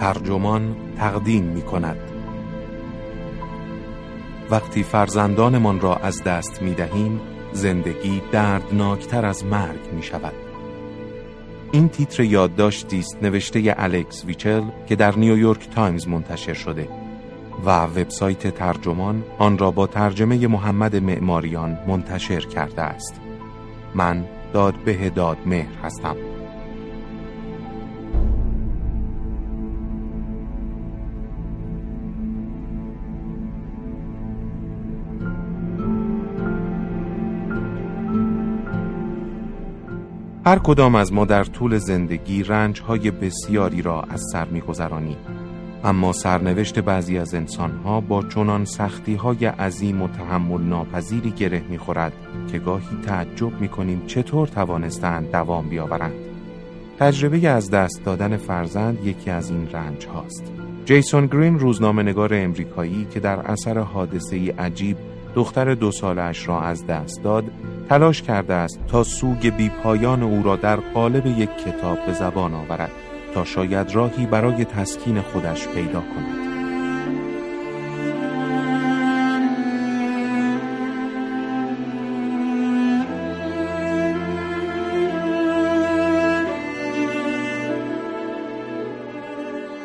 ترجمان تقدیم می کند وقتی فرزندانمان را از دست می دهیم زندگی دردناکتر از مرگ می شود این تیتر یادداشتی است نوشته الکس ویچل که در نیویورک تایمز منتشر شده و وبسایت ترجمان آن را با ترجمه محمد معماریان منتشر کرده است. من دادبه دادمهر هستم. هر کدام از ما در طول زندگی رنج های بسیاری را از سر میگذرانیم. اما سرنوشت بعضی از انسانها با چنان سختی های عظیم و تحمل ناپذیری گره می‌خورد که گاهی تعجب می‌کنیم چطور توانستند دوام بیاورند. تجربه از دست دادن فرزند یکی از این رنج هاست جیسون گرین روزنامه نگار امریکایی که در اثر حادثه عجیب دختر دو سالش را از دست داد تلاش کرده است تا سوگ بیپایان او را در قالب یک کتاب به زبان آورد تا شاید راهی برای تسکین خودش پیدا کند.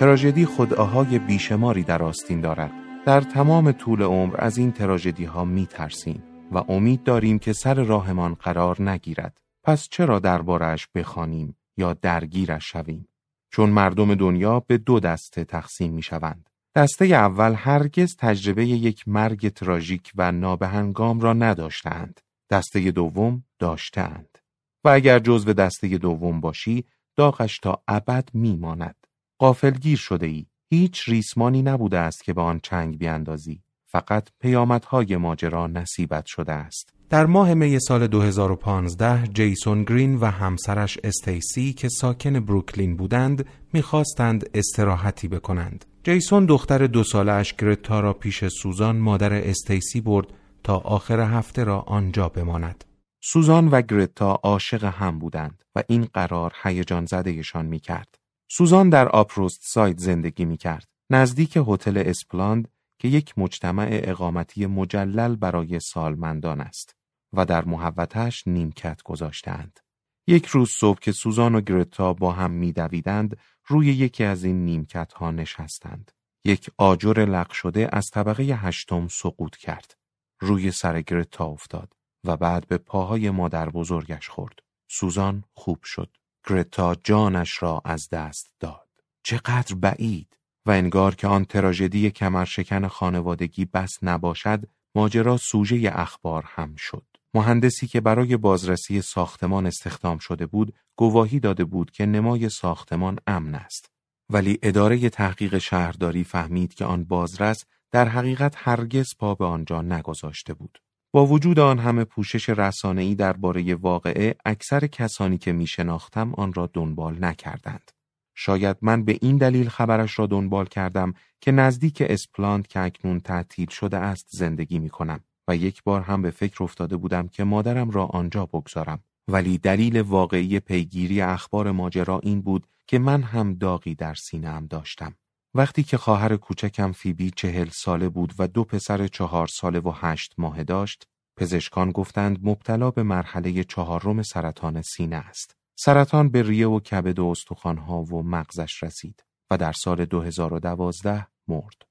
تراژدی خداهای بیشماری در آستین دارد. در تمام طول عمر از این تراژدی ها می ترسیم و امید داریم که سر راهمان قرار نگیرد پس چرا دربارش بخوانیم یا درگیرش شویم چون مردم دنیا به دو دسته تقسیم می شوند. دسته اول هرگز تجربه یک مرگ تراژیک و نابهنگام را نداشتند. دسته دوم داشتند. و اگر جزو دسته دوم باشی داغش تا ابد میماند. قافلگیر شده ای. هیچ ریسمانی نبوده است که به آن چنگ بیاندازی. فقط پیامدهای ماجرا نصیبت شده است. در ماه می سال 2015 جیسون گرین و همسرش استیسی که ساکن بروکلین بودند می‌خواستند استراحتی بکنند. جیسون دختر دو ساله اش گرتا را پیش سوزان مادر استیسی برد تا آخر هفته را آنجا بماند. سوزان و گرتا عاشق هم بودند و این قرار هیجان زدهشان می کرد. سوزان در Upper West Side زندگی می کرد. نزدیک هتل اسپلاناد که یک مجتمع اقامتی مجلل برای سالمندان است. و در محوطه‌ش نیمکت گذاشتند. یک روز صبح که سوزان و گرتا با هم میدویدند روی یکی از این نیمکت ها نشستند. یک آجر لق شده از طبقه هشتم سقوط کرد. روی سر گرتا افتاد و بعد به پاهای مادر بزرگش خورد. سوزان خوب شد. گرتا جانش را از دست داد. چقدر بعید و انگار که آن تراژدی کمرشکن خانوادگی بس نباشد ماجرا سوژه اخبار هم شد. مهندسی که برای بازرسی ساختمان استخدام شده بود گواهی داده بود که نمای ساختمان امن است. ولی اداره تحقیق شهرداری فهمید که آن بازرس در حقیقت هرگز پا به آنجا نگذاشته بود. با وجود آن همه پوشش رسانه‌ای درباره واقعه اکثر کسانی که می شناختم آن را دنبال نکردند. شاید من به این دلیل خبرش را دنبال کردم که نزدیک اسپلاند که اکنون تعطیل شده است زندگی می کنم و یک بار هم به فکر افتاده بودم که مادرم را آنجا بگذارم. ولی دلیل واقعی پیگیری اخبار ماجرا این بود که من هم داغی در سینهام داشتم. وقتی که خواهر کوچکم فیبی چهل ساله بود و دو پسر چهار ساله و هشت ماه داشت پزشکان گفتند مبتلا به مرحله چهارم سرطان سینه است. سرطان به ریه و کبد و استخوانها و مغزش رسید و در سال 2012 مرد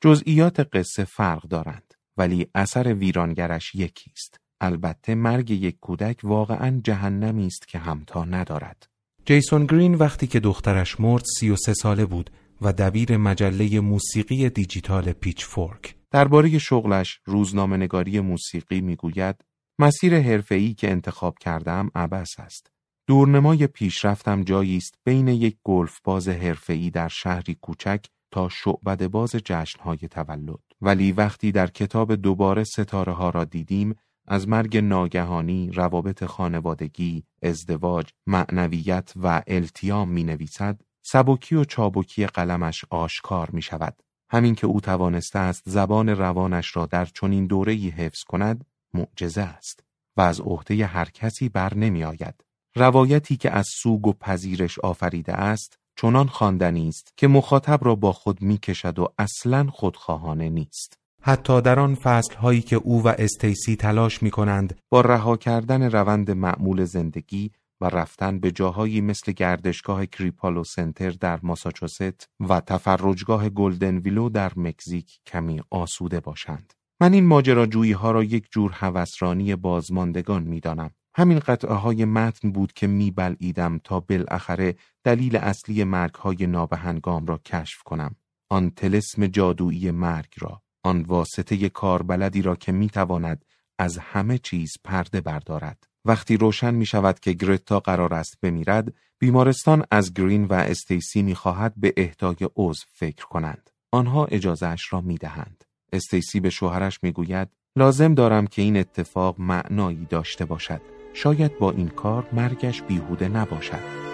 جزئیات قصه فرق دارند ولی اثر ویرانگرش یکی است. البته مرگ یک کودک واقعا جهنمی است که همتا ندارد. جیسون گرین وقتی که دخترش مرد سی و سه ساله بود و دبیر مجله موسیقی دیجیتال پیچ فورک. درباره شغلش روزنامه نگاری موسیقی می‌گوید مسیر حرفه‌ای که انتخاب کردم عبس است. دورنمای پیشرفتم جایی است بین یک گلف باز حرفه‌ای در شهری کوچک تا شعبد باز جشنهای تولد ولی وقتی در کتاب دوباره ستاره ها را دیدیم از مرگ ناگهانی، روابط خانوادگی، ازدواج، معنویت و التیام می نویسد، سبکی و چابکی قلمش آشکار می شود. همین که او توانسته است زبان روانش را در چنین دوره‌ای حفظ کند، معجزه است و از عهده هر کسی بر نمی آید. روایتی که از سوگ و پذیرش آفریده است، چنان خواندنی است که مخاطب را با خود می‌کشد و اصلا خودخواهانه نیست. حتی در آن فصل هایی که او و استیسی تلاش می کنند با رها کردن روند معمول زندگی و رفتن به جاهایی مثل گردشگاه کریپالو سنتر در ماساچوست و تفرجگاه گلدن ویلو در مکزیک کمی آسوده باشند. من این ماجراجویی ها را یک جور هوسرانی بازماندگان می دانم. همین قطعه های متن بود که می بلعیدم تا بالاخره دلیل اصلی مرگ های نابهنگام را کشف کنم. آن تلسم جادویی مرگ را. آن واسطه کاربلدی را که می تواند از همه چیز پرده بردارد. وقتی روشن می شود که گرتا قرار است بمیرد، بیمارستان از گرین و استیسی می خواهد به اهدای عضو فکر کنند. آنها اجازهش را می دهند. استیسی به شوهرش می گوید لازم دارم که این اتفاق معنایی داشته باشد. شاید با این کار مرگش بیهوده نباشد.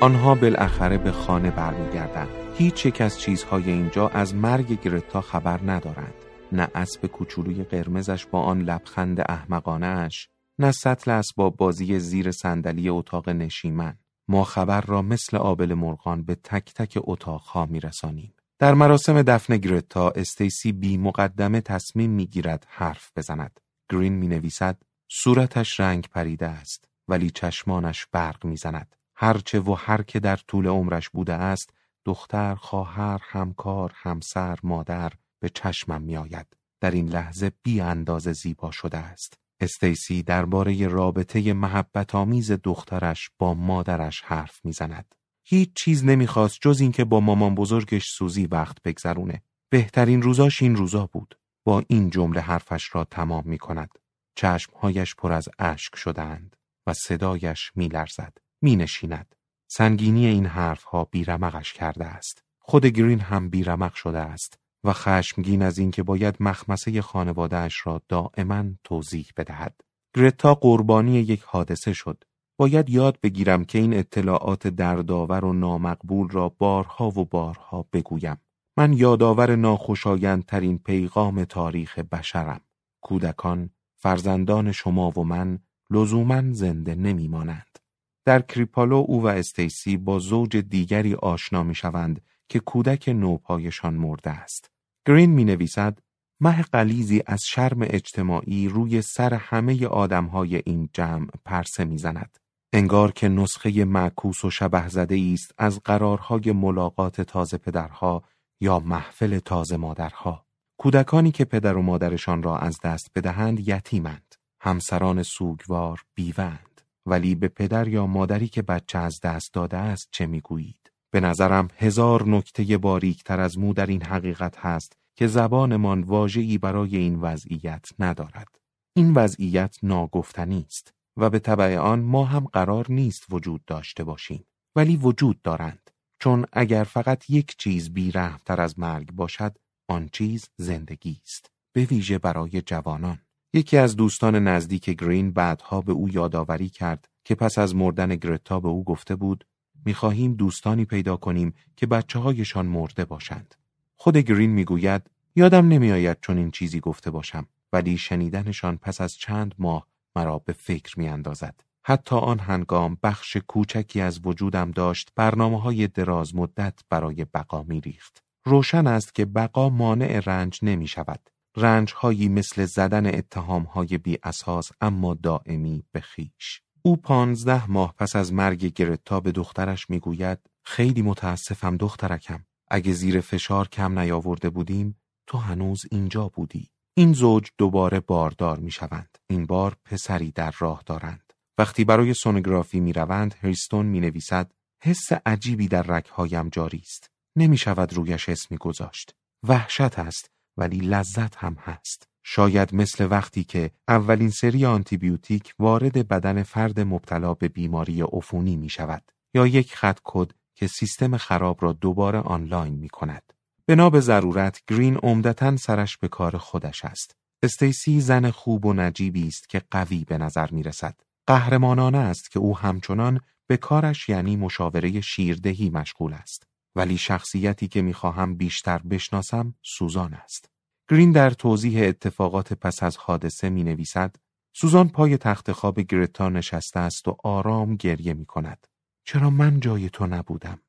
آنها بالاخره به خانه برمیگردند. هیچ یک از چیزهای اینجا از مرگ گرتا خبر ندارند. نه اسب کوچولوی قرمزش با آن لبخند احمقانهاش، نه سطل اسباب بازی زیر صندلی اتاق نشیمن. ما خبر را مثل آبل مرغان به تک تک اتاقها میرسانیم. در مراسم دفن گرتا استیسی بی مقدمه تصمیم می‌گیرد حرف بزند. گرین می نویسد صورتش رنگ پریده است ولی چشمانش برق می‌زند. هرچه و هر که در طول عمرش بوده است دختر، خواهر، همکار، همسر، مادر به چشمم میآید. در این لحظه بی اندازه زیبا شده است. استیسی درباره رابطه محبت آمیز دخترش با مادرش حرف می‌زند. هیچ چیز نمی‌خواست جز اینکه با مامان بزرگش سوزی وقت بگذرونه. بهترین روزاش این روزا بود. با این جمله حرفش را تمام می کند. چشمهایش پر از اشک شدند و صدایش میلرزد. می نشیند. سنگینی این حرفها بیرمقش کرده است. خود گرین هم بیرمق شده است و خشمگین از اینکه باید مخمسه خانوادهش را دائما توضیح بدهد. گرتا قربانی یک حادثه شد. باید یاد بگیرم که این اطلاعات دردآور و نامقبول را بارها و بارها بگویم. من یادآور ناخوشایندترین پیغام تاریخ بشرم. کودکان، فرزندان شما و من لزوما زنده نمیمانند. در کریپالو او و استیسی با زوج دیگری آشنا می شوند که کودک نوپایشان مرده است. گرین می نویسد مه قلیزی از شرم اجتماعی روی سر همه آدمهای این جمع پرسه می‌زند. انگار که نسخه معکوس و شبه زده است از قرارهای ملاقات تازه پدرها یا محفل تازه مادرها. کودکانی که پدر و مادرشان را از دست بدهند یتیمند. همسران سوگوار بیوند. ولی به پدر یا مادری که بچه از دست داده است چه می‌گویید؟ به نظرم هزار نکته باریکتر از مو در این حقیقت هست که زبانمان واجعی برای این وضعیت ندارد. این وضعیت ناگفتنی است و به طبع آن ما هم قرار نیست وجود داشته باشیم. ولی وجود دارند. چون اگر فقط یک چیز بیرحمتر از مرگ باشد، آن چیز زندگی است. به ویژه برای جوانان. یکی از دوستان نزدیک گرین بعدها به او یادآوری کرد که پس از مردن گرتا به او گفته بود می‌خواهیم دوستانی پیدا کنیم که بچه هایشان مرده باشند. خود گرین می‌گوید یادم نمیآید چون این چیزی گفته باشم ولی شنیدنشان پس از چند ماه مرا به فکر میاندازد. حتی آن هنگام بخش کوچکی از وجودم داشت برنامه های دراز مدت برای بقا می ریخت. روشن است که بقا مانع رنج نمی شود رنجهایی مثل زدن اتهامهای بی اساس اما دائمی به خیش. او پانزده ماه پس از مرگ گرتا به دخترش می‌گوید خیلی متاسفم دخترکم. اگه زیر فشار کم نیاورده بودیم تو هنوز اینجا بودی. این زوج دوباره باردار می شوند. این بار پسری در راه دارند. وقتی برای سونوگرافی می روند هریستون می نویسد حس عجیبی در رگهایم جاری است. نمی شود رویش اسمی گذاشت. وحشت است ولی لذت هم هست. شاید مثل وقتی که اولین سری آنتیبیوتیک وارد بدن فرد مبتلا به بیماری عفونی می شود یا یک خط کد که سیستم خراب را دوباره آنلاین می کند. بنا به ضرورت گرین عمدتا سرش به کار خودش است. استیسی زن خوب و نجیبی است که قوی به نظر می رسد. قهرمانانه است که او همچنان به کارش یعنی مشاوره شیردهی مشغول است. ولی شخصیتی که می‌خواهم بیشتر بشناسم سوزان است. گرین در توضیح اتفاقات پس از حادثه می نویسد سوزان پای تخت خواب گرتا نشسته است و آرام گریه می کند. چرا من جای تو نبودم؟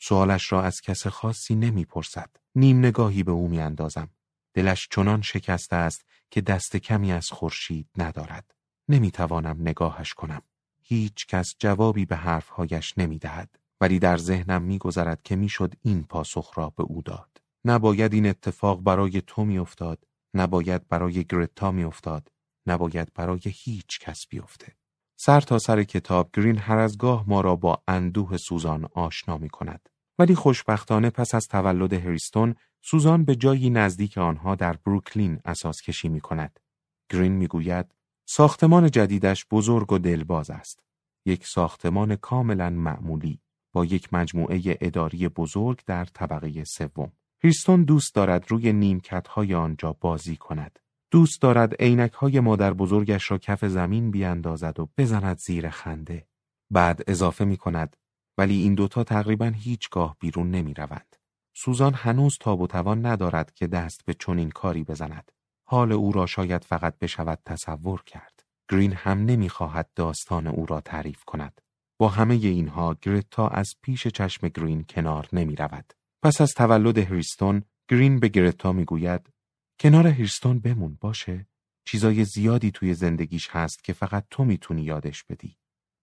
سوالش را از کس خاصی نمی پرسد. نیم نگاهی به او می اندازم. دلش چنان شکسته است که دست کمی از خورشید ندارد. نمی توانم نگاهش کنم. هیچ کس جوابی به حرفهایش نمی دهد. ولی در ذهنم می گذرد که می‌شد این پاسخ را به او داد. نباید این اتفاق برای تو می افتاد. نباید برای گرتا می افتاد. نباید برای هیچ کس بیفته. سر تا سر کتاب گرین هر از گاه ما را با اندوه سوزان آشنا می کند. ولی خوشبختانه پس از تولد هریستون سوزان به جایی نزدیک آنها در بروکلین اساس کشی می کند. گرین می گوید ساختمان جدیدش بزرگ و دلباز است. یک ساختمان کاملا معمولی با یک مجموعه اداری بزرگ در طبقه سوم. هریستون دوست دارد روی نیمکت های آنجا بازی کند. دوست دارد عینک های مادر بزرگش را کف زمین بیاندازد و بزند زیر خنده. بعد اضافه می کند ولی این دوتا تقریبا هیچگاه بیرون نمی روند. سوزان هنوز تاب و توان ندارد که دست به چنین کاری بزند. حال او را شاید فقط بشود تصور کرد. گرین هم نمی‌خواهد داستان او را تعریف کند. با همه اینها گرتا از پیش چشم گرین کنار نمی رود. پس از تولد هریستون گرین به گرتا می گوید کنار هریستون بمون باشه چیزای زیادی توی زندگیش هست که فقط تو می‌تونی یادش بدی.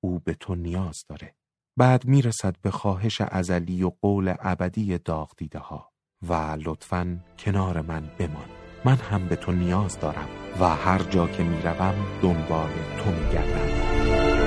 او به تو نیاز داره. بعد می‌رسد به خواهش ازلی و قول ابدی داغ دیده ها و لطفا کنار من بمان. من هم به تو نیاز دارم و هر جا که می‌روم دنبال تو میگردم.